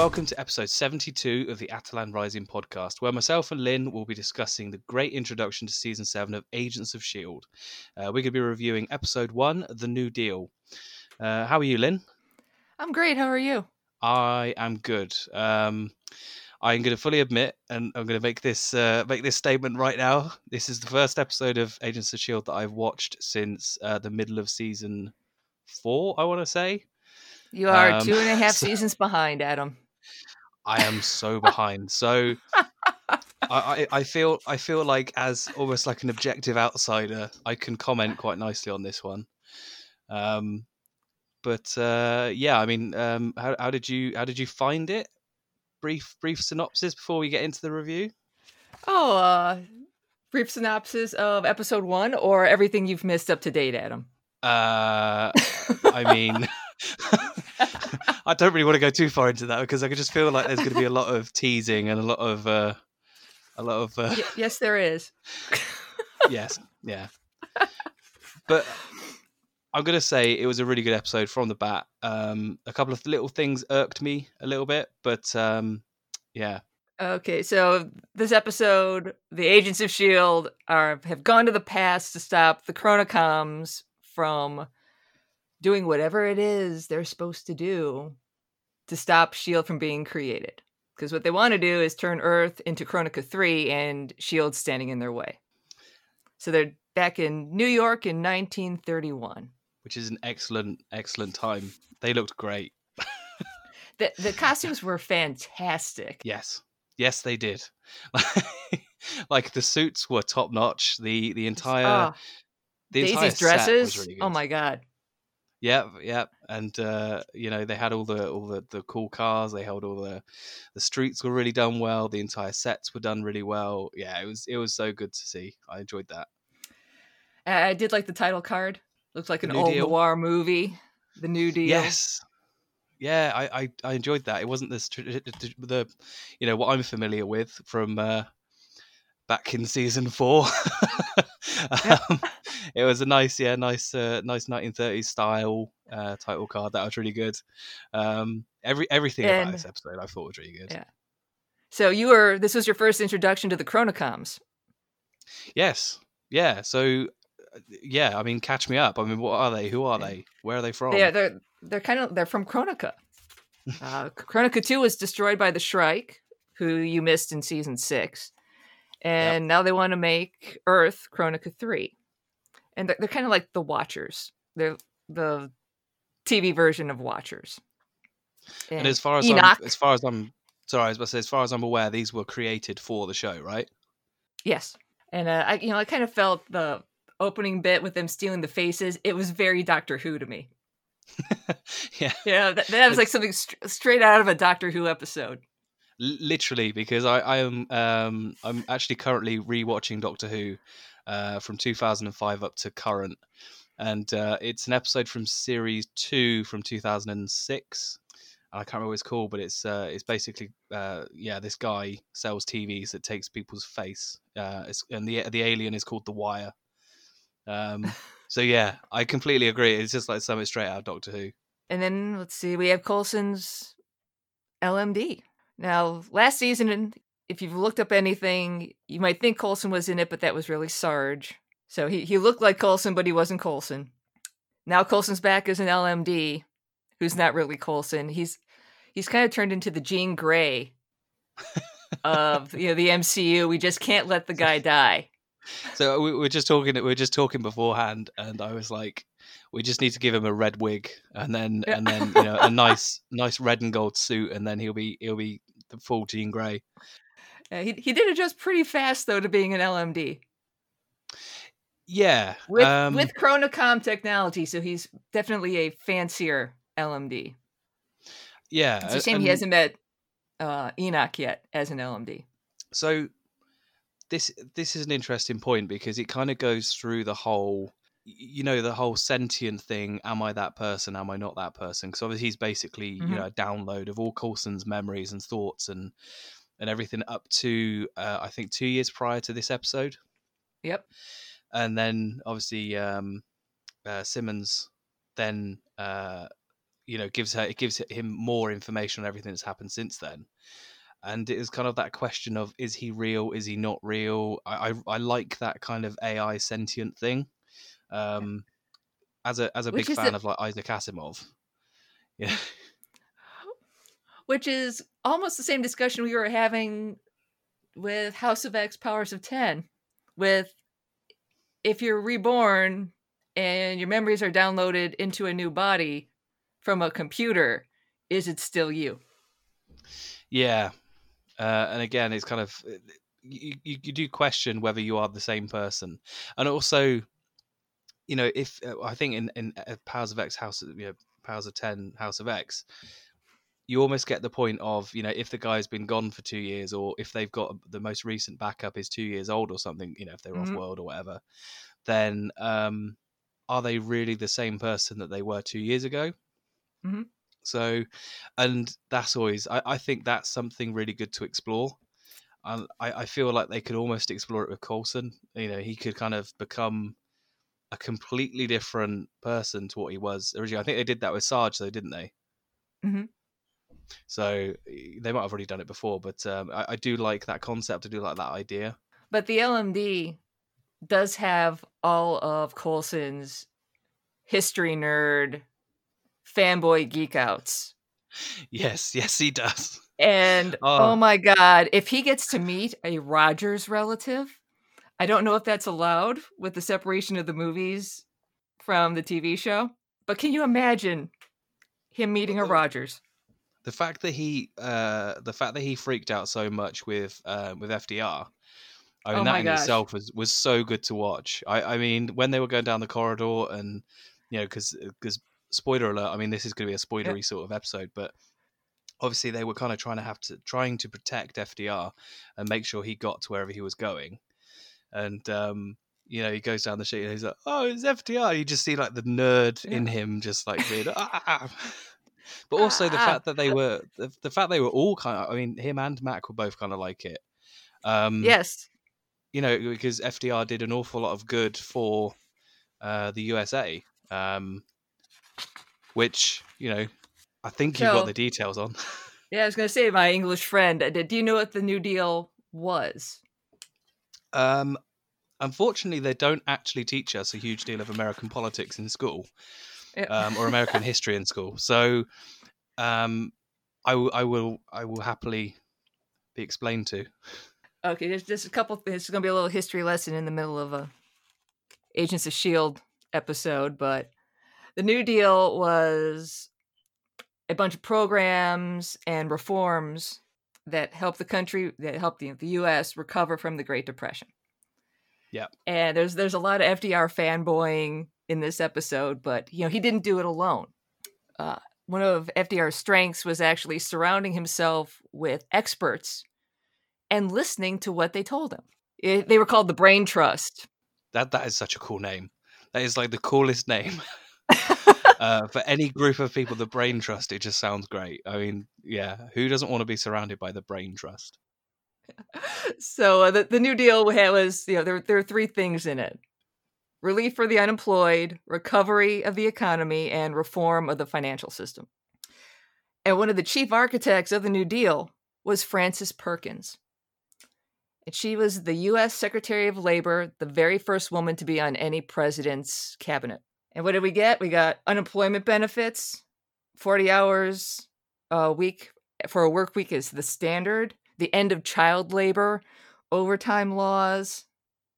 Welcome to episode 72 of the Atalan Rising podcast, where myself and Lynn will be discussing the great introduction to season 7 of Agents of S.H.I.E.L.D. Uh, we're going to be reviewing episode 1, The New Deal. Uh, how are you, Lynn? I'm great. How are you? I am good. Um, I'm going to fully admit, and I'm going to make this uh, make this statement right now. This is the first episode of Agents of Shield that I've watched since uh, the middle of season four. I want to say You are Um, two and a half so- seasons behind, Adam. I am so behind. So I, I, feel I feel like as almost like an objective outsider, I can comment quite nicely on this one. Um, but uh, yeah, I mean, um, how, how did you how did you find it? Brief brief synopsis before we get into the review. Oh, uh, brief synopsis of episode one or everything you've missed up to date, Adam. Uh, I mean, I don't really want to go too far into that because I could just feel like there's going to be a lot of teasing and a lot of uh, a lot of uh, yes, there is. yes, yeah. But I'm gonna say it was a really good episode from the bat. Um, a couple of little things irked me a little bit, but um, yeah, Okay, so this episode, the agents of Shield are have gone to the past to stop the Chronicoms from doing whatever it is they're supposed to do to stop Shield from being created. Because what they want to do is turn Earth into Chronica 3 and Shield's standing in their way. So they're back in New York in 1931. which is an excellent, excellent time. They looked great. The the costumes were fantastic. Yes, yes, they did. like the suits were top notch. The the entire Oh, the entire Daisy's set was dresses. really oh my god. Yep, yep, and uh, you know they had all the all the, the cool cars. They held all the the streets were really done well. The entire sets were done really well. Yeah, it was it was so good to see. I enjoyed that. I I did like the title card. Looks like an old Deal? noir movie. The New Deal. Yes, yeah, I, I I enjoyed that. It wasn't this the you know what I'm familiar with from uh, back in season four. um, it was a nice, yeah, nice, uh, nice 1930s style uh, title card. That was really good. Um, every everything about this episode I thought was really good. Yeah. So you were this was your first introduction to the Chronicoms. Yes. Yeah. So, uh, yeah. I mean, catch me up. I mean, what are they? Who are they? Where are they from? They're they're they're kind of they're from Chronica. Uh, Chronica Two was destroyed by the Shrike, who you missed in season six, and now they want to make Earth Chronica Three, and they're, they're kind of like the Watchers. They're the TV version of Watchers. and as far as Enoch, I'm, as far as I'm sorry, I was about to say, as far as I'm aware, these were created for the show, right? yes, and uh, I you know I kind of felt the opening bit with them stealing the faces. It was very Doctor Who to me. yeah. Yeah, that, that was like something st- straight out of a Doctor Who episode. Literally, because I, I am um, I'm actually currently rewatching Doctor Who uh, from 2005 up to current, and uh, it's an episode from series two from 2006. I can't remember what it's called, but it's uh, it's basically uh, yeah, this guy sells TVs that takes people's face, uh, it's, and the the alien is called the Wire. Um, so yeah, I completely agree. It's just like something straight out of Doctor Who. And then let's see, we have Coulson's LMD. Now, last season, if you've looked up anything, you might think Coulson was in it, but that was really Sarge. So he, he looked like Coulson, but he wasn't Coulson. Now Coulson's back as an LMD, who's not really Coulson. He's he's kind of turned into the Jean Grey of you know the MCU. We just can't let the guy die. So we we were just talking. We were just talking beforehand, and I was like, "We just need to give him a red wig, and then and then you know a nice nice red and gold suit, and then he'll be he'll be the full Jean Grey." Uh, he he did adjust pretty fast though to being an LMD. Yeah, with um, with Chronicom technology, so he's definitely a fancier LMD. yeah. It's a shame he hasn't met uh, Enoch yet as an LMD. So this this is an interesting point because it kind of goes through the whole you know the whole sentient thing am i that person am i not that person because obviously he's basically you Mhm. know a download of all coulson's memories and thoughts and and everything up to uh, i think two years prior to this episode. Yep. and then obviously um uh, simmons then uh you know gives her it gives him more information on everything that's happened since then. And it is kind of that question of is he real? Is he not real? I i, I like that kind of ai sentient thing um as a as a Which big fan the- of like isaac asimov. Yeah. Which is almost the same discussion we were having with House of X Powers of 10 with if you're reborn and your memories are downloaded into a new body from a computer is it still you? Yeah. Uh, and again it's kind of you, you, you do question whether you are the same person. And also you know if uh, i think in in uh, powers of x house you know powers of 10 house of x you almost get the point of you know if the guy's been gone for two years or if they've got the most recent backup is two years old or something you know if they're Mhm. off world or whatever then um are they really the same person that they were two years ago Mhm. so and that's always I, I think that's something really good to explore and I, I feel like they could almost explore it with Coulson. You know, he could kind of become a completely different person to what he was originally. I think they did that with Sarge, though, didn't they? Mhm. So they might have already done it before, but um, I, I do like that concept. I do like that idea. but the LMD does have all of Coulson's history nerd fanboy geek outs Yes, yes, he does. And Oh. oh. my god, if he gets to meet a Rogers relative, I don't know if that's allowed with the separation of the movies from the TV show, but can you imagine him meeting a Uh, Rogers? The fact that he, uh, the fact that he freaked out so much with uh, with FDR. I mean, Oh that in gosh. itself was was so good to watch. I, I mean, when they were going down the corridor, and you know, because because spoiler alert. I mean, this is going to be a spoilery sort of episode, but obviously they were kind of trying to have to trying to protect FDR and make sure he got to wherever he was going, and um, you know, he goes down the street and he's like, "Oh, it's FDR." You just see like the nerd in him, just like being, ah. But also the Ah. fact that they were the, the fact they were all kind of. I mean, him and Mac were both kind of like it. Um, Yes. you know, because FDR did an awful lot of good for uh, the USA, um, which you know, I think you So- got the details on. Yeah, I was going to say, my English friend, uh, do you know what the New Deal was? Um, unfortunately, they don't actually teach us a huge deal of American politics in school Um, or American history in school. So, um, I, w- I will I will happily be explained to. Okay, there's just a couple. This is going to be a little history lesson in the middle of a Agents of Shield episode, but the New Deal was a bunch of programs and reforms that helped the country, that helped the, the U.S. recover from the Great Depression. Yeah. and there's there's a lot of FDR fanboying in this episode, but you know he didn't do it alone. Uh, one of FDR's strengths was actually surrounding himself with experts and listening to what they told him. It, they were called the Brain Trust. That that is such a cool name. That is like the coolest name. uh, for any group of people, the brain trust, it just sounds great. I mean, yeah, who doesn't want to be surrounded by the brain trust? So uh, the, the New Deal was, you know, there, there are three things in it. Relief for the unemployed, recovery of the economy, and reform of the financial system. And one of the chief architects of the New Deal was Frances Perkins. And she was the U.S. Secretary of Labor, the very first woman to be on any president's cabinet. And what did we get? We got unemployment benefits, 40 hours a week for a work week is the standard, the end of child labor, overtime laws,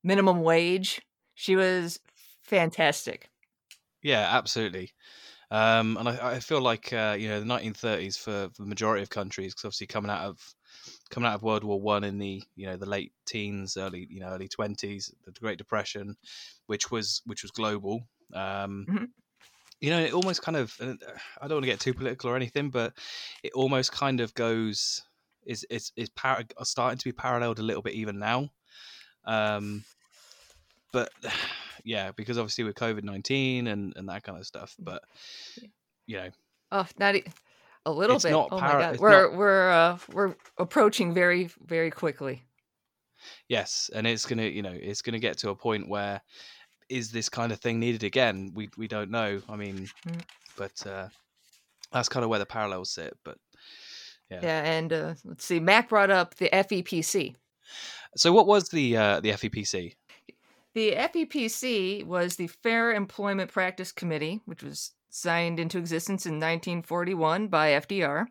minimum wage. She was fantastic. Yeah, absolutely. Um, and I, I feel like uh, you know the 1930s for, for the majority of countries, because obviously coming out of coming out of World War One in the you know the late teens, early you know early 20s, the Great Depression, which was which was global. Um, Mhm. You know, it almost kind of uh, I don't want to get too political or anything, but it almost kind of goes is is is par- starting to be paralleled a little bit even now. Um, but yeah, because obviously with COVID nineteen and and that kind of stuff. But you know, Oh, not e- a little bit. not oh para- my god, it's we're we're uh, we're approaching very very quickly. yes, and it's gonna you know it's gonna get to a point where is this kind of thing needed again? We we don't know. I mean, Mm. but uh, That's kind of where the parallels sit, but yeah. Yeah, and uh, let's see. Mac brought up the FEPC. So what was the uh, the FEPC? The FEPC was the Fair Employment Practice Committee, which was signed into existence in 1941 by FDR.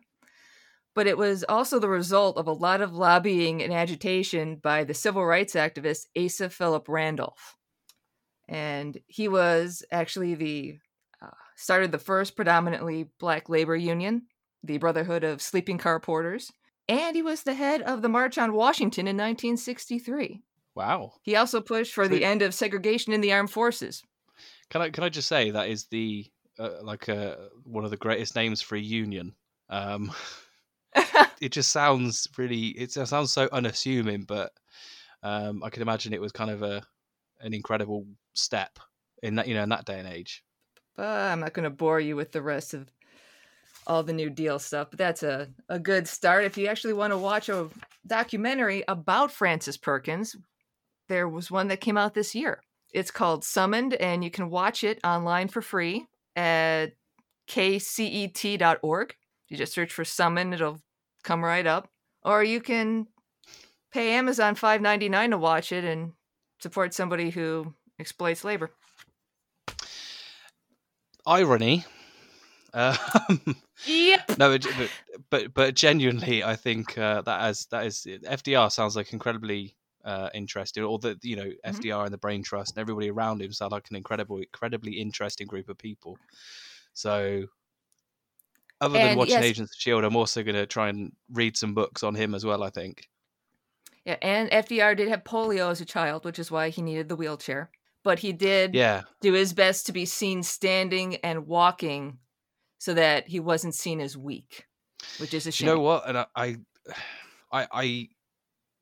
But it was also the result of a lot of lobbying and agitation by the civil rights activist Asa Philip Randolph. And he was actually the uh, started the first predominantly black labor union, the Brotherhood of Sleeping Car Porters, and he was the head of the March on Washington in 1963. Wow. He also pushed for So- the end of segregation in the armed forces. Can I can I just say that is the uh, like uh, one of the greatest names for a union. Um, it just sounds really it sounds so unassuming, but um, I can imagine it was kind of a an incredible step in that you know in that day and age. but I'm not going to bore you with the rest of all the New Deal stuff. But that's a, a good start. If you actually want to watch a documentary about Frances Perkins, there was one that came out this year. It's called Summoned, and you can watch it online for free at kcet.org. You just search for Summoned, it'll come right up. Or you can pay Amazon $5.99 to watch it and support somebody who exploits labor. Irony. Um, Yep. no, but, but but genuinely, I think uh, that as that is FDR sounds like incredibly uh, interesting, or that you know. FDR and the Brain Trust and everybody around him sound like an incredible, incredibly interesting group of people. So, other than watching yes- Agents of Shield, I'm also going to try and read some books on him as well. I think. Yeah, and FDR did have polio as a child, which is why he needed the wheelchair. But he did Yeah, do his best to be seen standing and walking so that he wasn't seen as weak, which is a shame. you know what? And I, I, I, I,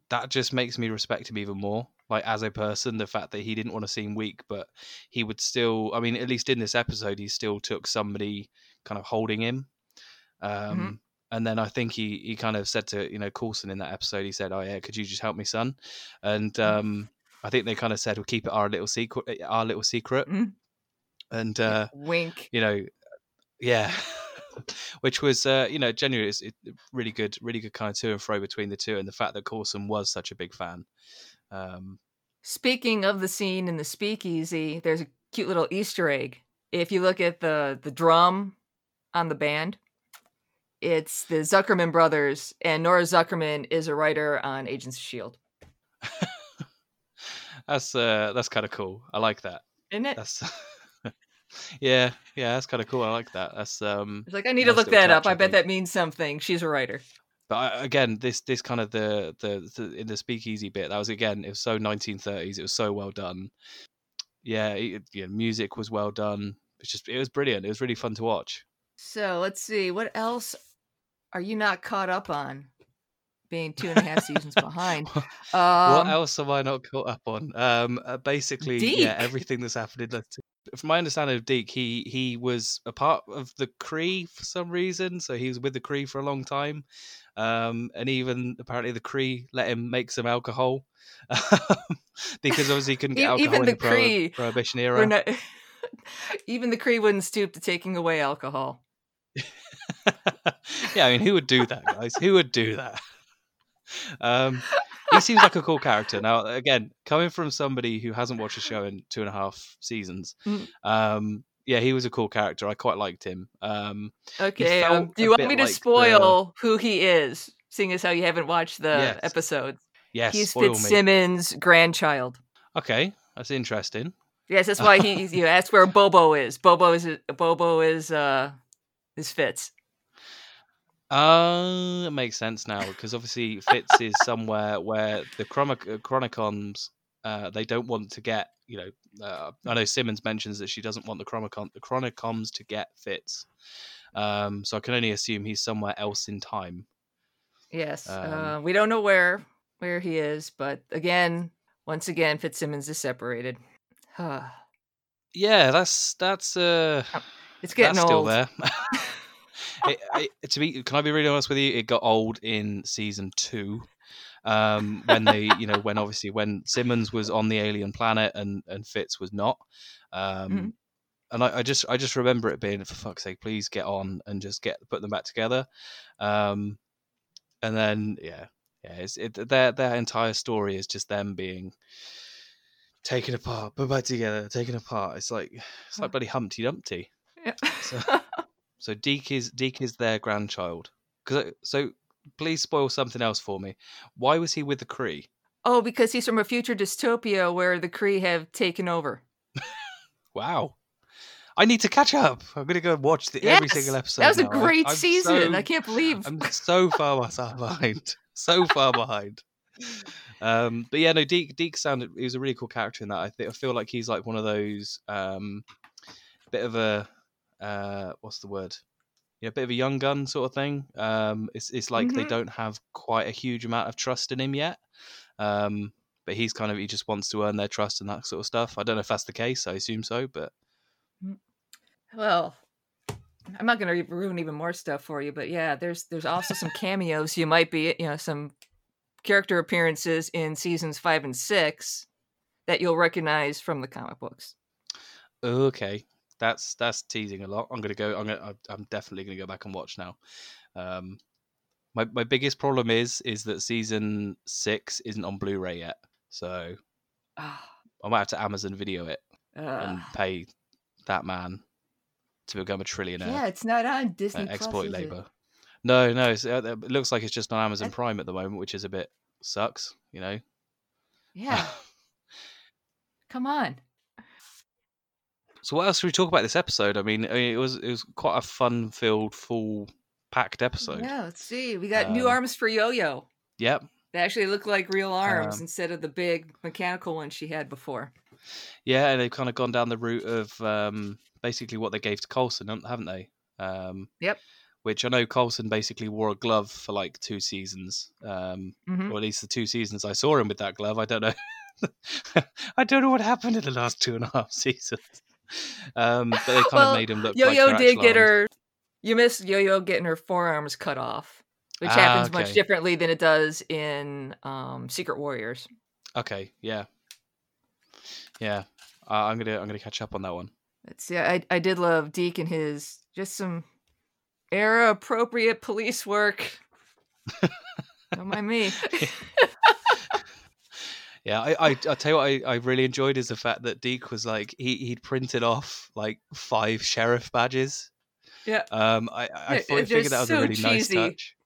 that just makes me respect him even more. Like as a person, the fact that he didn't want to seem weak, but he would still. I mean, at least in this episode, he still took somebody kind of holding him. Um, And then I think he he kind of said to you know Coulson in that episode, he said, "Oh yeah, could you just help me, son?" And um, I think they kind of said, "We'll keep it our little secret, our little secret." Mhm. And uh, Wink. you know, yeah, which was uh, you know genuinely it's it, really good, really good kind of to and fro between the two, and the fact that Coulson was such a big fan. Um, Speaking of the scene in the speakeasy, there's a cute little Easter egg. If you look at the the drum on the band, it's the Zuckerman brothers, and Nora Zuckerman is a writer on Agents of Shield. that's uh, that's kind of cool. I like that. Isn't it? That's yeah, yeah, that's kind of cool. I like that. That's um, It's like I need to look that up. I I bet that means something. She's a writer. but I, again, this this kind of the, the the in the speakeasy bit that was again, it was so 1930s. It was so well done. Yeah, it, yeah, music was well done. It's just it was brilliant. It was really fun to watch. So let's see. What else are you not caught up on? Being two and a half seasons behind. what Um, else am I not caught up on? Um, uh, basically, yeah, everything that's happened in the. From my understanding of Deke, he he was a part of the Kree for some reason, so he was with the Kree for a long time, um, and even apparently the Kree let him make some alcohol because obviously he couldn't get alcohol even in the the, prohi- Kree prohibition era. not- even the Kree wouldn't stoop to taking away alcohol. yeah, I mean, who would do that, guys? Who would do that? Um, he seems like a cool character. Now, again, coming from somebody who hasn't watched the show in two and a half seasons, Mm. um, yeah, he was a cool character. I quite liked him. Um, Okay. Um, do you want me to like the- spoil who he is, seeing as how you haven't watched the Yes. episodes? yes, He's spoil me. Fitzsimmons' grandchild. Okay, that's interesting. Yes, that's why he. You know, that's where Bobo is. Bobo is. Bobo is. Uh, is Fitz. Uh, it makes sense now because obviously Fitz is somewhere where the Chronic- uh, Chronicoms uh, they don't want to get you know. Uh, I know Simmons mentions that she doesn't want the Chronicom the Chronicoms to get Fitz. Um, so I can only assume he's somewhere else in time. Yes. Um, uh, we don't know where where he is, but again, once again, Fitzsimmons is separated. Yeah, that's that's uh it's getting that's still there. it, it, to be, can I be really honest with you? It got old in season two, um, when they, you know, when obviously when Simmons was on the alien planet and and Fitz was not. Um, Mhm. and I, I, just I just remember it being for fuck's sake, please get on and just get put them back together. Um, and then yeah, yeah, it's, it, their their entire story is just them being taken apart, put back together, taken apart. It's like it's like bloody Humpty Dumpty. Yeah. So, so Deke is Deke is their grandchild. Because so please spoil something else for me. Why was he with the Kree? Oh, because he's from a future dystopia where the Kree have taken over. wow. I need to catch up. I'm going to go and watch the, yes, every single episode. That was now. a great I'm season. So, I can't believe. I'm so far behind. So far behind. Um, but yeah, no, Deke, Deke sounded, he was a really cool character in that. I, think, I feel like he's like one of those, um, bit of a, uh, what's the word? You know, a bit of a young gun sort of thing. Um, it's, it's like they Mhm. don't have quite a huge amount of trust in him yet. Um, but he's kind of, he just wants to earn their trust and that sort of stuff. I don't know if that's the case. I assume so, but Well, I'm not going to ruin even more stuff for you, but yeah, there's there's also some cameos. You might be, you know, some character appearances in seasons five and six that you'll recognize from the comic books. Okay, that's that's teasing a lot. I'm gonna go. I'm gonna. I'm- definitely gonna go back and watch now. Um, my my biggest problem is is that season six isn't on Blu-ray yet, so Ah, I might have to Amazon Video it and uh, pay that man to become a trillionaire. yeah, it's not on uh, Disney. Plus, exploit labor. No, no. Uh, it looks like it's just on Amazon That's- Prime at the moment, which is a bit sucks. You know. Yeah, come on. So what else should we talk about this episode? I mean, it was it was quite a fun-filled, full-packed episode. Yeah, let's see. We got new Um, arms for Yo-Yo. Yep. They actually look like real arms Um, instead of the big mechanical ones she had before. Yeah, and they've kind of gone down the route of um, basically what they gave to Coulson, haven't- they? Um, Yep. Which I know Coulson basically wore a glove for like two seasons, um, Mhm. or at least the two seasons I saw him with that glove. I don't know. I don't know what happened in the last two and a half seasons. Um, but they kind Well, of made him look. Yo like Yo their did get arms. her. You missed Yo Yo getting her forearms cut off, which Ah, happens much differently than it does in um, Secret Warriors. Okay, yeah, yeah. Uh, I'm gonna I'm gonna catch up on that one. It's yeah, I I did love Deke and his just some era appropriate police work. Don't mind me. Yeah, I, I I tell you what I, I really enjoyed is the fact that Deke was like he he'd printed off like five sheriff badges. Yeah. Um, I I thought, it's figured that was so a really cheesy. nice touch.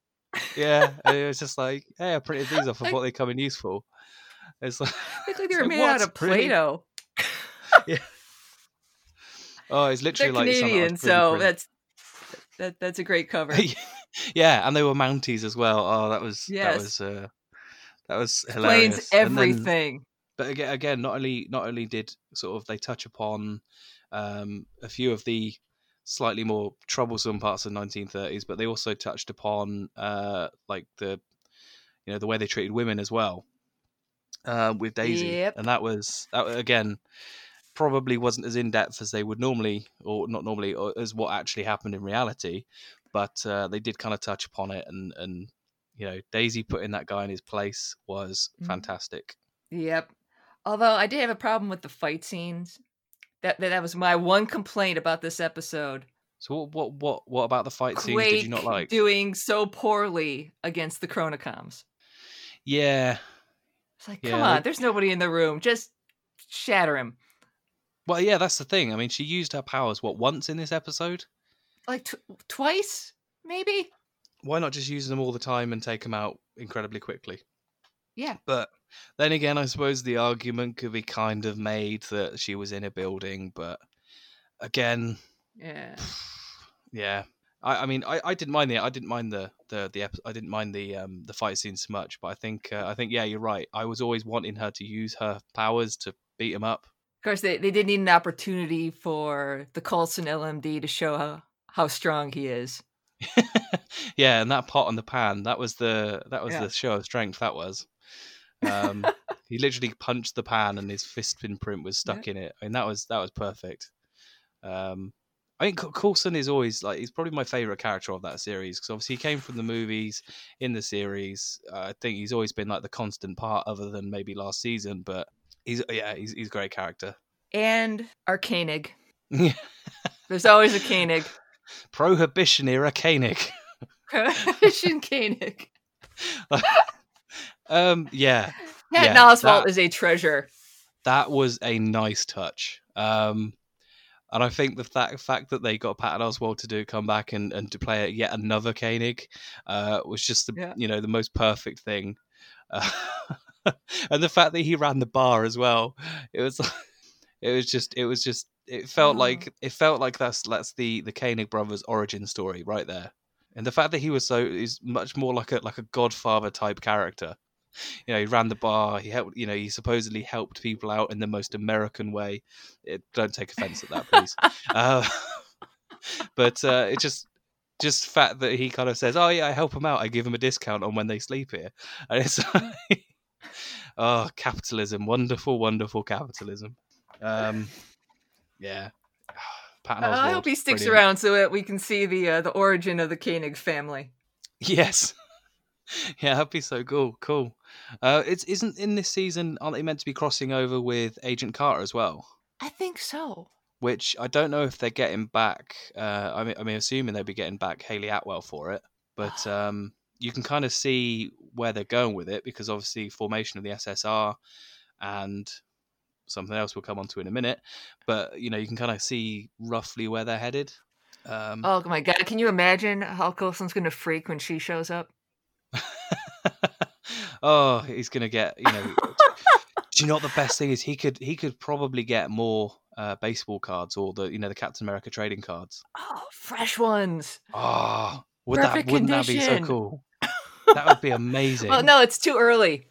Yeah, and it was just like, hey, I printed these off. I Like- thought they come in useful. It's like, Look like they It's were like, made out of Play-Doh. yeah. oh, it's They're literally like I was Canadian, 3D so print. that's that that's a great cover. yeah, and they were Mounties as well. Oh, that was that was uh, that was hilarious. Explains And then- everything. but again, again, not only not only did sort of they touch upon um, a few of the slightly more troublesome parts of the 1930s, but they also touched upon uh, like the you know the way they treated women as well uh, with Daisy, Yep. and that was that again probably wasn't as in depth as they would normally, or not normally, or as what actually happened in reality. But uh, they did kind of touch upon it, and and you know Daisy putting that guy in his place was Mhm. fantastic. Yep. Although I did have a problem with the fight scenes. That that, that was my one complaint about this episode. So what what what what about the fight scenes did you not like? doing so poorly against the Chronicoms. Yeah. It's like, Yeah, come on, there's nobody in the room. Just shatter him. Well, yeah, that's the thing. I mean, she used her powers what once in this episode. Like tw- twice, maybe. Why not just use them all the time and take them out incredibly quickly? Yeah. But then again, I suppose the argument could be kind of made that she was in a building, but again, Yeah. yeah. I, I mean, I, I didn't mind the I didn't mind the the the I didn't mind the um the fight scenes so much, but I think uh, I think yeah, you're right. I was always wanting her to use her powers to beat him up. Of course, they, they did need an opportunity for the Coulson LMD to show how, how strong he is. yeah, and that pot on the pan, that was the that was Yeah. the show of strength. That was. Um, he literally punched the pan, and his fist imprint was stuck in it. I mean, that was that was perfect. Um, I think Coulson is always like he's probably my favorite character of that series because obviously he came from the movies in the series. Uh, I think he's always been like the constant part, other than maybe last season. But he's yeah, he's he's a great character. And Arcanig. There's always a Koenig. Prohibition era Koenig. Prohibition Koenig. um, yeah, Patton Yeah, that- is a treasure. that was a nice touch. Um, and I think the fact, fact that they got Patton Oswalt to do come back and, and to play yet another Koenig uh, was just the Yeah. you know the most perfect thing. Uh, and the fact that he ran the bar as well, it was it was just it was just it felt Oh. like it felt like that's that's the the Koenig brothers origin story right there. And the fact that he was so is much more like a like a Godfather type character. You know, he ran the bar. He helped. You know, he supposedly helped people out in the most American way. It, don't take offense at that, please. uh, but uh, it just just fact that he kind of says, "Oh yeah, I help them out. I give them a discount on when they sleep here," and it's like, oh, capitalism, wonderful, wonderful capitalism. Um, yeah, I hope he sticks brilliant. around so that we can see the uh, the origin of the Koenig family. Yes. Yeah, that'd be so cool. Cool. Uh, it's isn't in this season. Aren't they meant to be crossing over with Agent Carter as well? I think so. Which I don't know if they're getting back. Uh, I mean, I mean, assuming they'll be getting back Hayley Atwell for it, but um, you can kind of see where they're going with it because obviously formation of the SSR and something else we'll come on to in a minute. But you know, you can kind of see roughly where they're headed. Um, Oh my god! Can you imagine how Coulson's gonna freak when she shows up? oh, he's gonna get you know. do you know what the best thing is? He could he could probably get more uh, baseball cards or the you know the Captain America trading cards. Oh, fresh ones. Oh, would Perfect that wouldn't that be so cool? That would be amazing. Well, no, it's too early.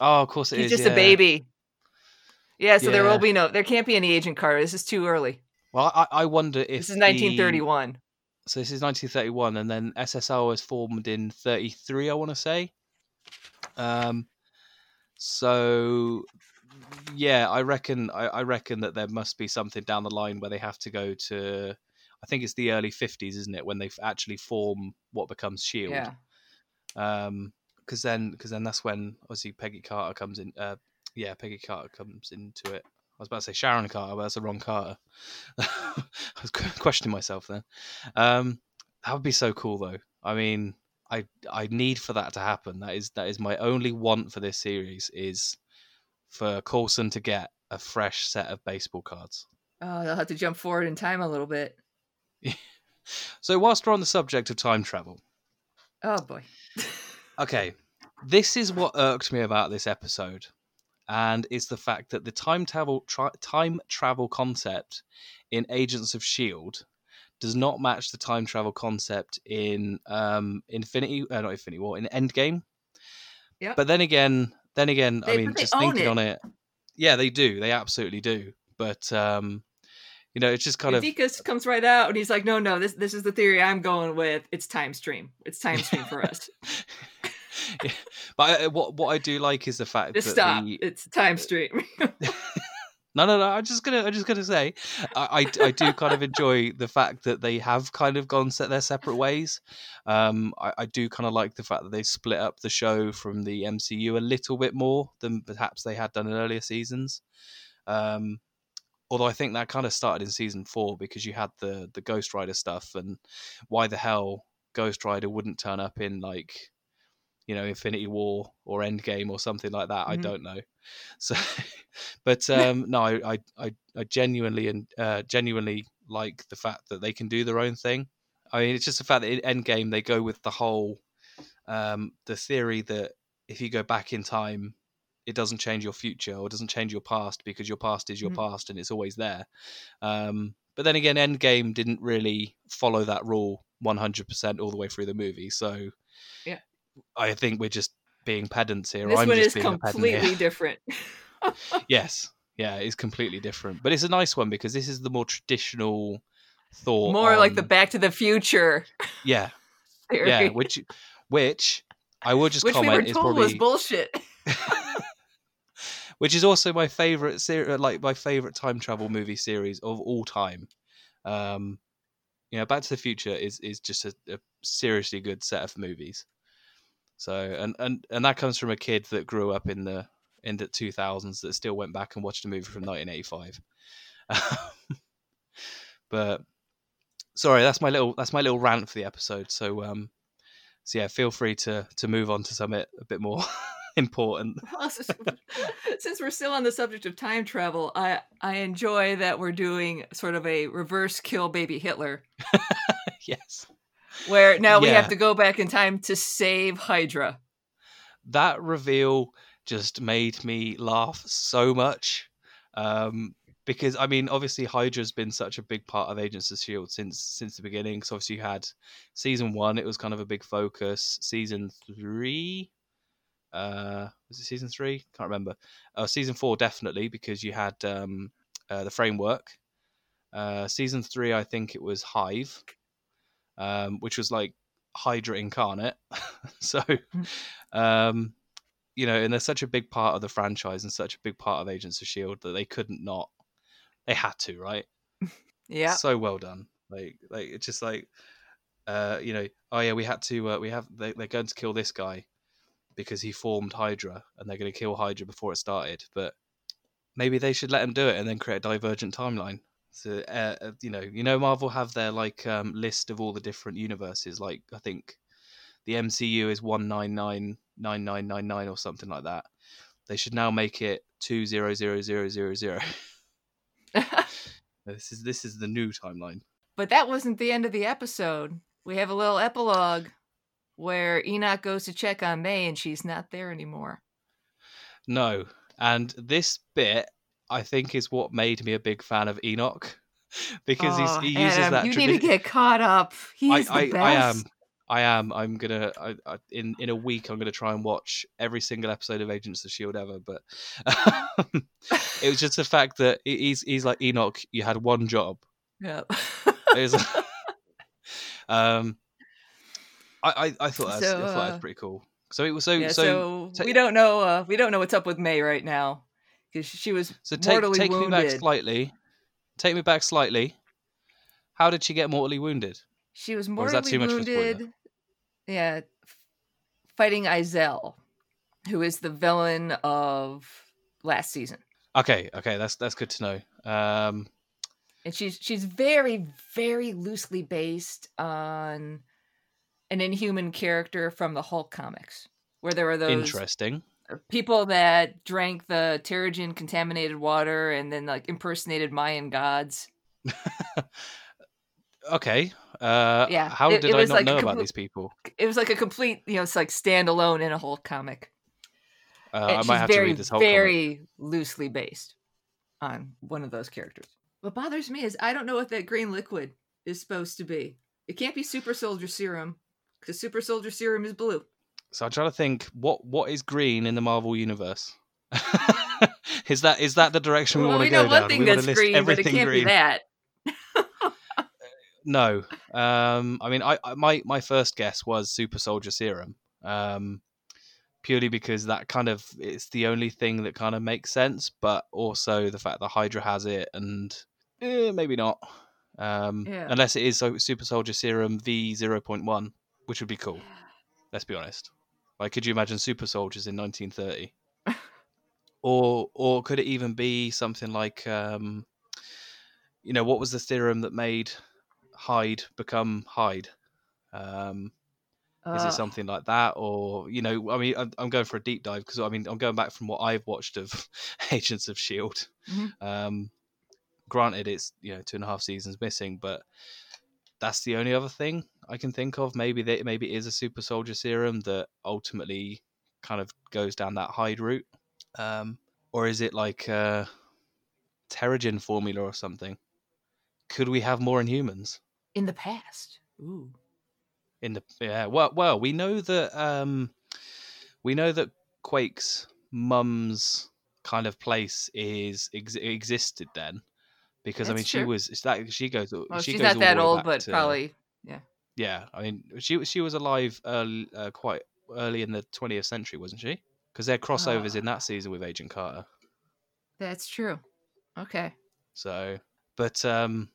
Oh, of course it He's is, just a baby. Yeah, so there will be no. There can't be any Agent Carter. This is too early. Well, I, I wonder if This is the- 1931. so this is 1931, and then SSR was formed in 33. I want to say. Um. So, yeah, I reckon I, I reckon that there must be something down the line where they have to go to. I think it's the early 50s, isn't it, when they actually form what becomes Shield? Yeah. Um. Because then, because then that's when obviously Peggy Carter comes in. Uh, yeah, Peggy Carter comes into it. I was about to say Sharon Carter, but that's the wrong Carter. I was questioning myself then. Um, that would be so cool, though. I mean, I I need for that to happen. That is that is my only want for this series is for Coulson to get a fresh set of baseball cards. Oh, they'll have to jump forward in time a little bit. So whilst we're on the subject of time travel, Oh boy. okay, this is what irked me about this episode, and it's the fact that the time travel tri- time travel concept in Agents of Shield does not match the time travel concept in um Infinity, uh, not Infinity War, in Endgame. Yeah. But then again, then again, I mean, just thinking it. on it, yeah, they do, they absolutely do. But um, you know, it's just kind of Deacus comes right out and he's like, "No, no, this this is the theory I'm going with. It's time stream. It's time stream for us. Yeah. But I, what what I do like is the fact Just that stop. the It's time stream." No, no, no. I'm just gonna, I'm just gonna say, I, I, I do kind of enjoy the fact that they have kind of gone set their separate ways. Um, I, I do kind of like the fact that they split up the show from the MCU a little bit more than perhaps they had done in earlier seasons. Um, although I think that kind of started in season four because you had the the Ghost Rider stuff, and why the hell Ghost Rider wouldn't turn up in like, you know, Infinity War or Endgame or something like that. I Mhm. don't know. So, but um, no, I, I, I, I genuinely and uh, genuinely like the fact that they can do their own thing. I mean, it's just the fact that in Endgame they go with the whole, um, the theory that if you go back in time, it doesn't change your future or doesn't change your past because your past is your Mhm. past and it's always there. Um, but then again, Endgame didn't really follow that rule 100% all the way through the movie. So, Yeah. I think we're just being pedants here. this I'm one is being a pedant here completely different. yes yeah it's completely different but it's a nice one because this is the more traditional thought More like the Back to the Future yeah theory, yeah which which i will just which we were comment is told was probably bullshit. which is also my favorite ser- like my favorite time travel movie series of all time um you know back to the future is is just a, a seriously good set of movies so and and and that comes from a kid that grew up in the in the 2000s that still went back and watched a movie from 1985 but sorry, that's my little that's my little rant for the episode. So um, so yeah, feel free to to move on to something a bit more important. Since we're still on the subject of time travel, I I enjoy that we're doing sort of a reverse kill baby Hitler. yes. Where now we have to go back in time to save Hydra. That reveal just made me laugh so much. Um, because I mean, obviously, Hydra's been such a big part of Agents of Shield since since the beginning. Because obviously, you had season one; it was kind of a big focus. Season three, uh, was it season three? Can't remember. Uh, season four, definitely, because you had um, uh, the framework. Uh, season three, I think it was Hive, um, which was like Hydra incarnate. so, hmm. um, you know, and they're such a big part of the franchise and such a big part of Agents of Shield that they couldn't not. They had to, right? yeah. So well done. Like, like it's just like, uh, you know, oh yeah, we had to. Uh, we have they, they're going to kill this guy because he formed Hydra, and they're going to kill Hydra before it started. But maybe they should let him do it and then create a divergent timeline. So uh, uh, you know, you know, Marvel have their like um, list of all the different universes. Like I think the MCU is one nine nine nine nine nine nine or something like that. They should now make it two zero zero zero zero zero. this is this is the new timeline. But that wasn't the end of the episode. We have a little epilogue where Enoch goes to check on May and she's not there anymore. No. And this bit I think is what made me a big fan of Enoch because oh, he uses Adam, that. You need to get caught up. He's I, the I, I, am. I am. I'm gonna. I, I, in in a week, I'm gonna try and watch every single episode of Agents of Shield ever. But um, it was just the fact that he's he's like Enoch. You had one job. Yeah. um, I, I, I thought that's, so, uh, I thought that was uh, pretty cool. So it was so yeah, so, so, we don't know uh, we don't know what's up with May right now because she was so take, take wounded. me back slightly. Take me back slightly. How did she get mortally wounded? She was mortally was wounded. Yeah, fighting Izel, who is the villain of last season. Okay, okay, that's that's good to know. Um, and she's she's very very loosely based on an inhuman character from the Hulk comics, where there were those interesting people that drank the Terrigen contaminated water and then like impersonated Mayan gods. okay. Uh, yeah. How it, did it I not like know compl- about these people? It was like a complete, you know, it's like standalone in a whole comic. Uh, I might have very, to read this whole very comic. loosely based on one of those characters. What bothers me is I don't know what that green liquid is supposed to be. It can't be super soldier serum because super soldier serum is blue. So I'm trying to think what what is green in the Marvel universe. is that is that the direction well, we want to go down? We know one thing that's green, but it can't green. be that. no, um, I mean, I, I, my my first guess was Super Soldier Serum, um, purely because that kind of it's the only thing that kind of makes sense, but also the fact that Hydra has it, and eh, maybe not, um, yeah. unless it is Super Soldier Serum V zero point one, which would be cool. Let's be honest. Like, could you imagine super soldiers in 1930? or or could it even be something like, um, you know, what was the theorem that made Hyde become Hyde? Um, uh. Is it something like that, or you know, I mean, I'm, going for a deep dive because I mean, I'm going back from what I've watched of Agents of Shield. Mm-hmm. Um, granted, it's you know two and a half seasons missing, but that's the only other thing I can think of. Maybe that maybe it is a super soldier serum that ultimately kind of goes down that Hyde route, um, or is it like a Terrigen formula or something? Could we have more Inhumans in the past? Ooh. In the yeah, well, well, we know that um, we know that Quake's mum's kind of place is ex- existed then because That's I mean true. she was that she goes well, she she's goes not that old, but to, probably yeah. I mean she she was alive early, uh, quite early in the 20th century, wasn't she? Because there are crossovers in that ah. season with Agent Carter. That's true. Okay. So, but um,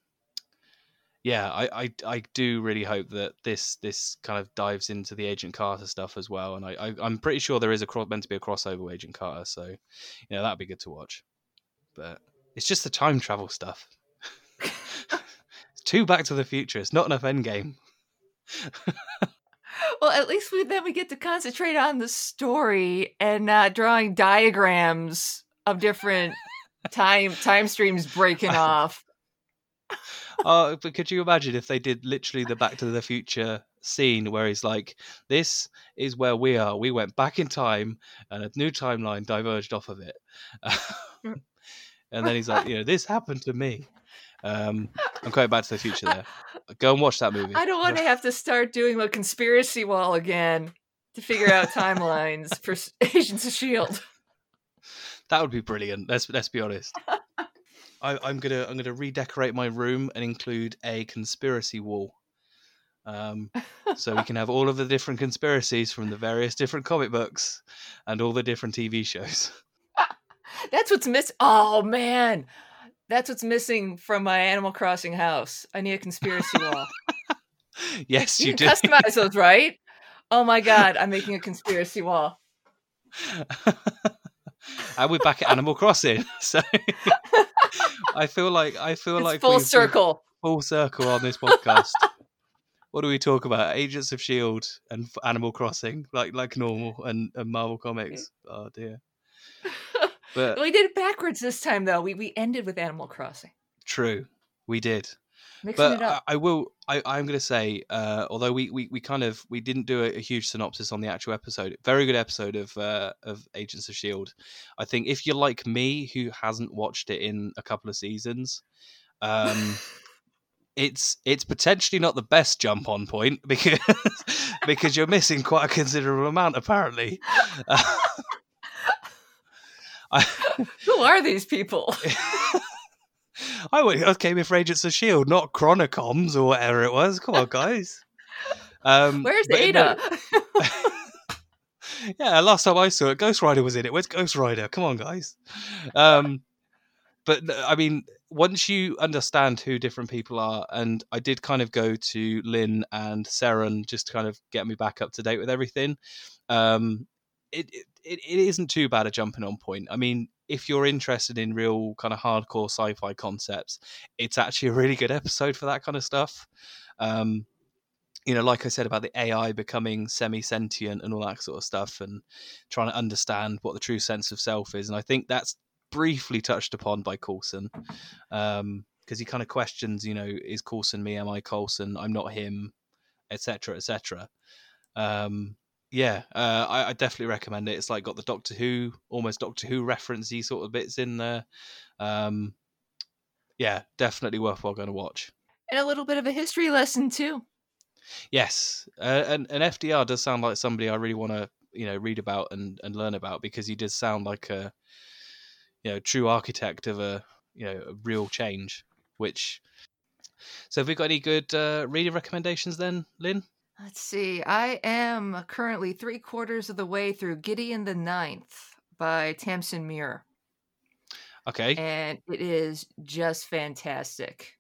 yeah, I, I I do really hope that this this kind of dives into the Agent Carter stuff as well, and I, I am pretty sure there is a meant to be a crossover with Agent Carter, so you know that'd be good to watch. But it's just the time travel stuff. too Back to the Future. It's not enough Endgame. well, at least we, then we get to concentrate on the story and not drawing diagrams of different time time streams breaking off. Oh, but could you imagine if they did literally the Back to the Future scene where he's like, "This is where we are. We went back in time, and a new timeline diverged off of it." and then he's like, "You know, this happened to me." Um, I'm going back to the future there. Go and watch that movie. I don't want to have to start doing the conspiracy wall again to figure out timelines for Agents of Shield. That would be brilliant. Let's let's be honest. I, I'm gonna I'm gonna redecorate my room and include a conspiracy wall. Um, so we can have all of the different conspiracies from the various different comic books and all the different TV shows. That's what's missing. Oh man, that's what's missing from my Animal Crossing house. I need a conspiracy wall. yes, you, you do. Customize those, right? Oh my god, I'm making a conspiracy wall. and we're back at Animal Crossing. So I feel like I feel it's like full circle. Full circle on this podcast. what do we talk about? Agents of Shield and Animal Crossing, like like normal, and, and Marvel Comics. Oh dear. But we did it backwards this time, though. We we ended with Animal Crossing. True, we did. Mixing but it up. I, I will. I, I'm going to say, uh, although we, we, we kind of we didn't do a, a, huge synopsis on the actual episode. Very good episode of uh, of Agents of Shield. I think if you're like me, who hasn't watched it in a couple of seasons, um, it's it's potentially not the best jump on point because because you're missing quite a considerable amount apparently. Uh, I, Who are these people? I went, came in for Agents of Shield, not Chronicoms or whatever it was. Come on, guys. Um, Where's Ada? No, yeah, last time I saw it, Ghost Rider was in it. Where's Ghost Rider? Come on, guys. Um, but I mean, once you understand who different people are, and I did kind of go to Lynn and Saren just to kind of get me back up to date with everything. Um, it, it it, it isn't too bad a jumping on point. I mean, if you're interested in real kind of hardcore sci-fi concepts, it's actually a really good episode for that kind of stuff. Um, you know, like I said about the AI becoming semi-sentient and all that sort of stuff, and trying to understand what the true sense of self is. And I think that's briefly touched upon by Coulson, because um, he kind of questions, you know, is Coulson me? Am I Coulson? I'm not him, etc., etc. Um, yeah, uh, I, I, definitely recommend it. It's like got the Doctor Who, almost Doctor Who referencey sort of bits in there. Um, yeah, definitely worthwhile going to watch. And a little bit of a history lesson too. Yes, uh, and, and FDR does sound like somebody I really want to you know read about and, and learn about because he does sound like a you know true architect of a you know a real change. Which so have we got any good uh, reading recommendations then, Lynn? Let's see. I am currently three quarters of the way through Gideon the Ninth by Tamsyn Muir. Okay. And it is just fantastic.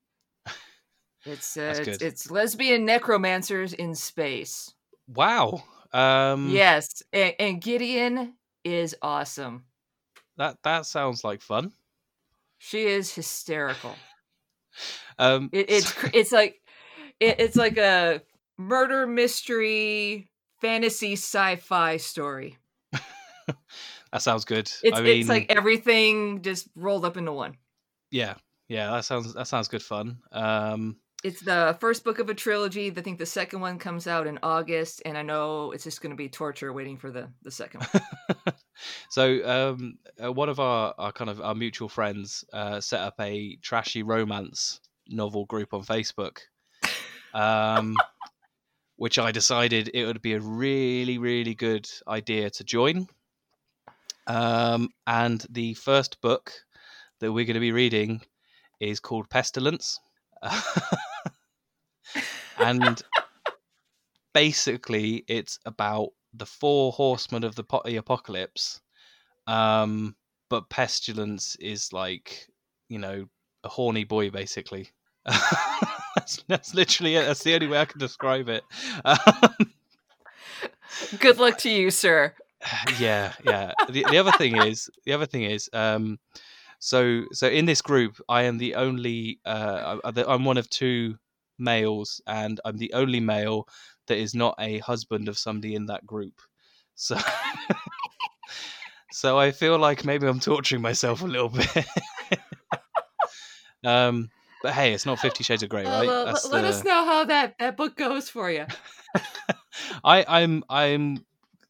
It's uh, it's, it's, lesbian necromancers in space. Wow. Um Yes, and, and Gideon is awesome. That that sounds like fun. She is hysterical. um it, it's it's like it, it's like a murder mystery fantasy sci-fi story. that sounds good. It's, I mean, it's like everything just rolled up into one. Yeah, yeah, that sounds that sounds good fun. Um, it's the first book of a trilogy. I think the second one comes out in August, and I know it's just going to be torture waiting for the the second one. so, um, uh, one of our, our kind of our mutual friends uh, set up a trashy romance novel group on Facebook. Um, which I decided it would be a really, really good idea to join. Um, and the first book that we're going to be reading is called Pestilence. and basically, it's about the four horsemen of the, po- the apocalypse. Um, but Pestilence is like, you know, a horny boy, basically. that's, that's literally it. That's the only way I can describe it. Um, Good luck to you, sir. Yeah, yeah. The, the other thing is, the other thing is, um, so so in this group, I am the only, uh, I'm one of two males, and I'm the only male that is not a husband of somebody in that group. So, so I feel like maybe I'm torturing myself a little bit. um, but hey, it's not Fifty Shades of Grey, right? Uh, let, let us know how that that book goes for you. I, I'm I'm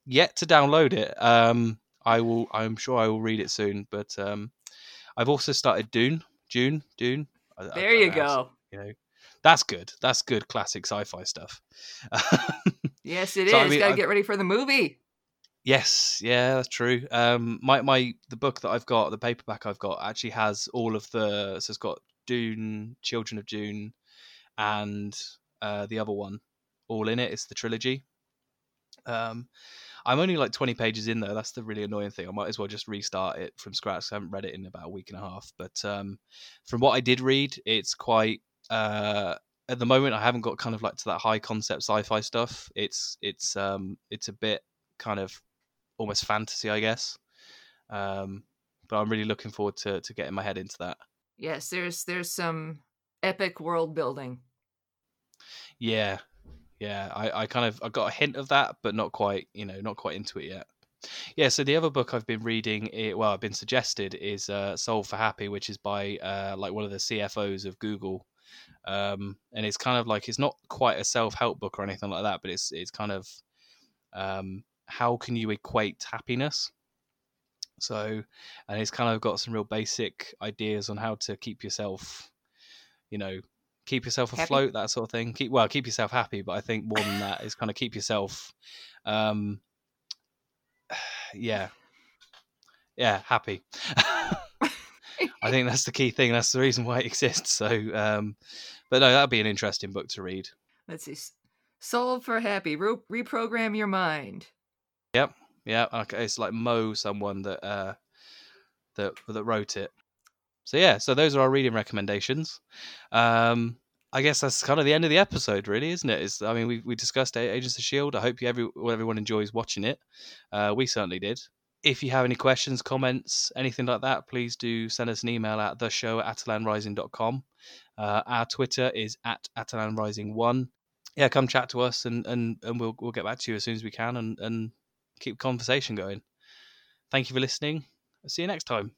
yet to download it. Um, I will. I'm sure I will read it soon. But um, I've also started Dune. June. Dune. There I, you go. You know, that's good. That's good classic sci-fi stuff. yes, it so, is. I mean, Got to get ready for the movie. Yes, yeah, that's true. Um, my my the book that I've got, the paperback I've got, actually has all of the. So it's got Dune, Children of Dune, and uh, the other one, all in it. It's the trilogy. Um, I'm only like 20 pages in though. That's the really annoying thing. I might as well just restart it from scratch. I haven't read it in about a week and a half. But um, from what I did read, it's quite. Uh, at the moment, I haven't got kind of like to that high concept sci-fi stuff. It's it's um it's a bit kind of almost fantasy, I guess. Um, but I'm really looking forward to to getting my head into that. Yes, there's there's some epic world building. Yeah, yeah, I, I kind of I got a hint of that, but not quite, you know, not quite into it yet. Yeah, so the other book I've been reading, it, well, I've been suggested is uh, Solve for Happy, which is by uh, like one of the CFOs of Google, um, and it's kind of like it's not quite a self help book or anything like that, but it's it's kind of um, how can you equate happiness? So, and it's kind of got some real basic ideas on how to keep yourself, you know, keep yourself afloat, happy? that sort of thing. Keep well, keep yourself happy, but I think more than that is kind of keep yourself, um, yeah, yeah, happy. I think that's the key thing. That's the reason why it exists. So, um, but no, that'd be an interesting book to read. Let's see, solve for happy. Re- reprogram your mind. Yep. Yeah. It's like Mo, someone that uh, that that wrote it. So yeah, so those are our reading recommendations. Um, I guess that's kind of the end of the episode, really, isn't it? Is I mean, we we discussed Agents of Shield. I hope you every everyone enjoys watching it. Uh, we certainly did. If you have any questions, comments, anything like that, please do send us an email at the show at atalanrising.com. Uh, our Twitter is at atalanrising1. Yeah, come chat to us and, and, and we'll we'll get back to you as soon as we can and, and keep conversation going. Thank you for listening. I'll see you next time.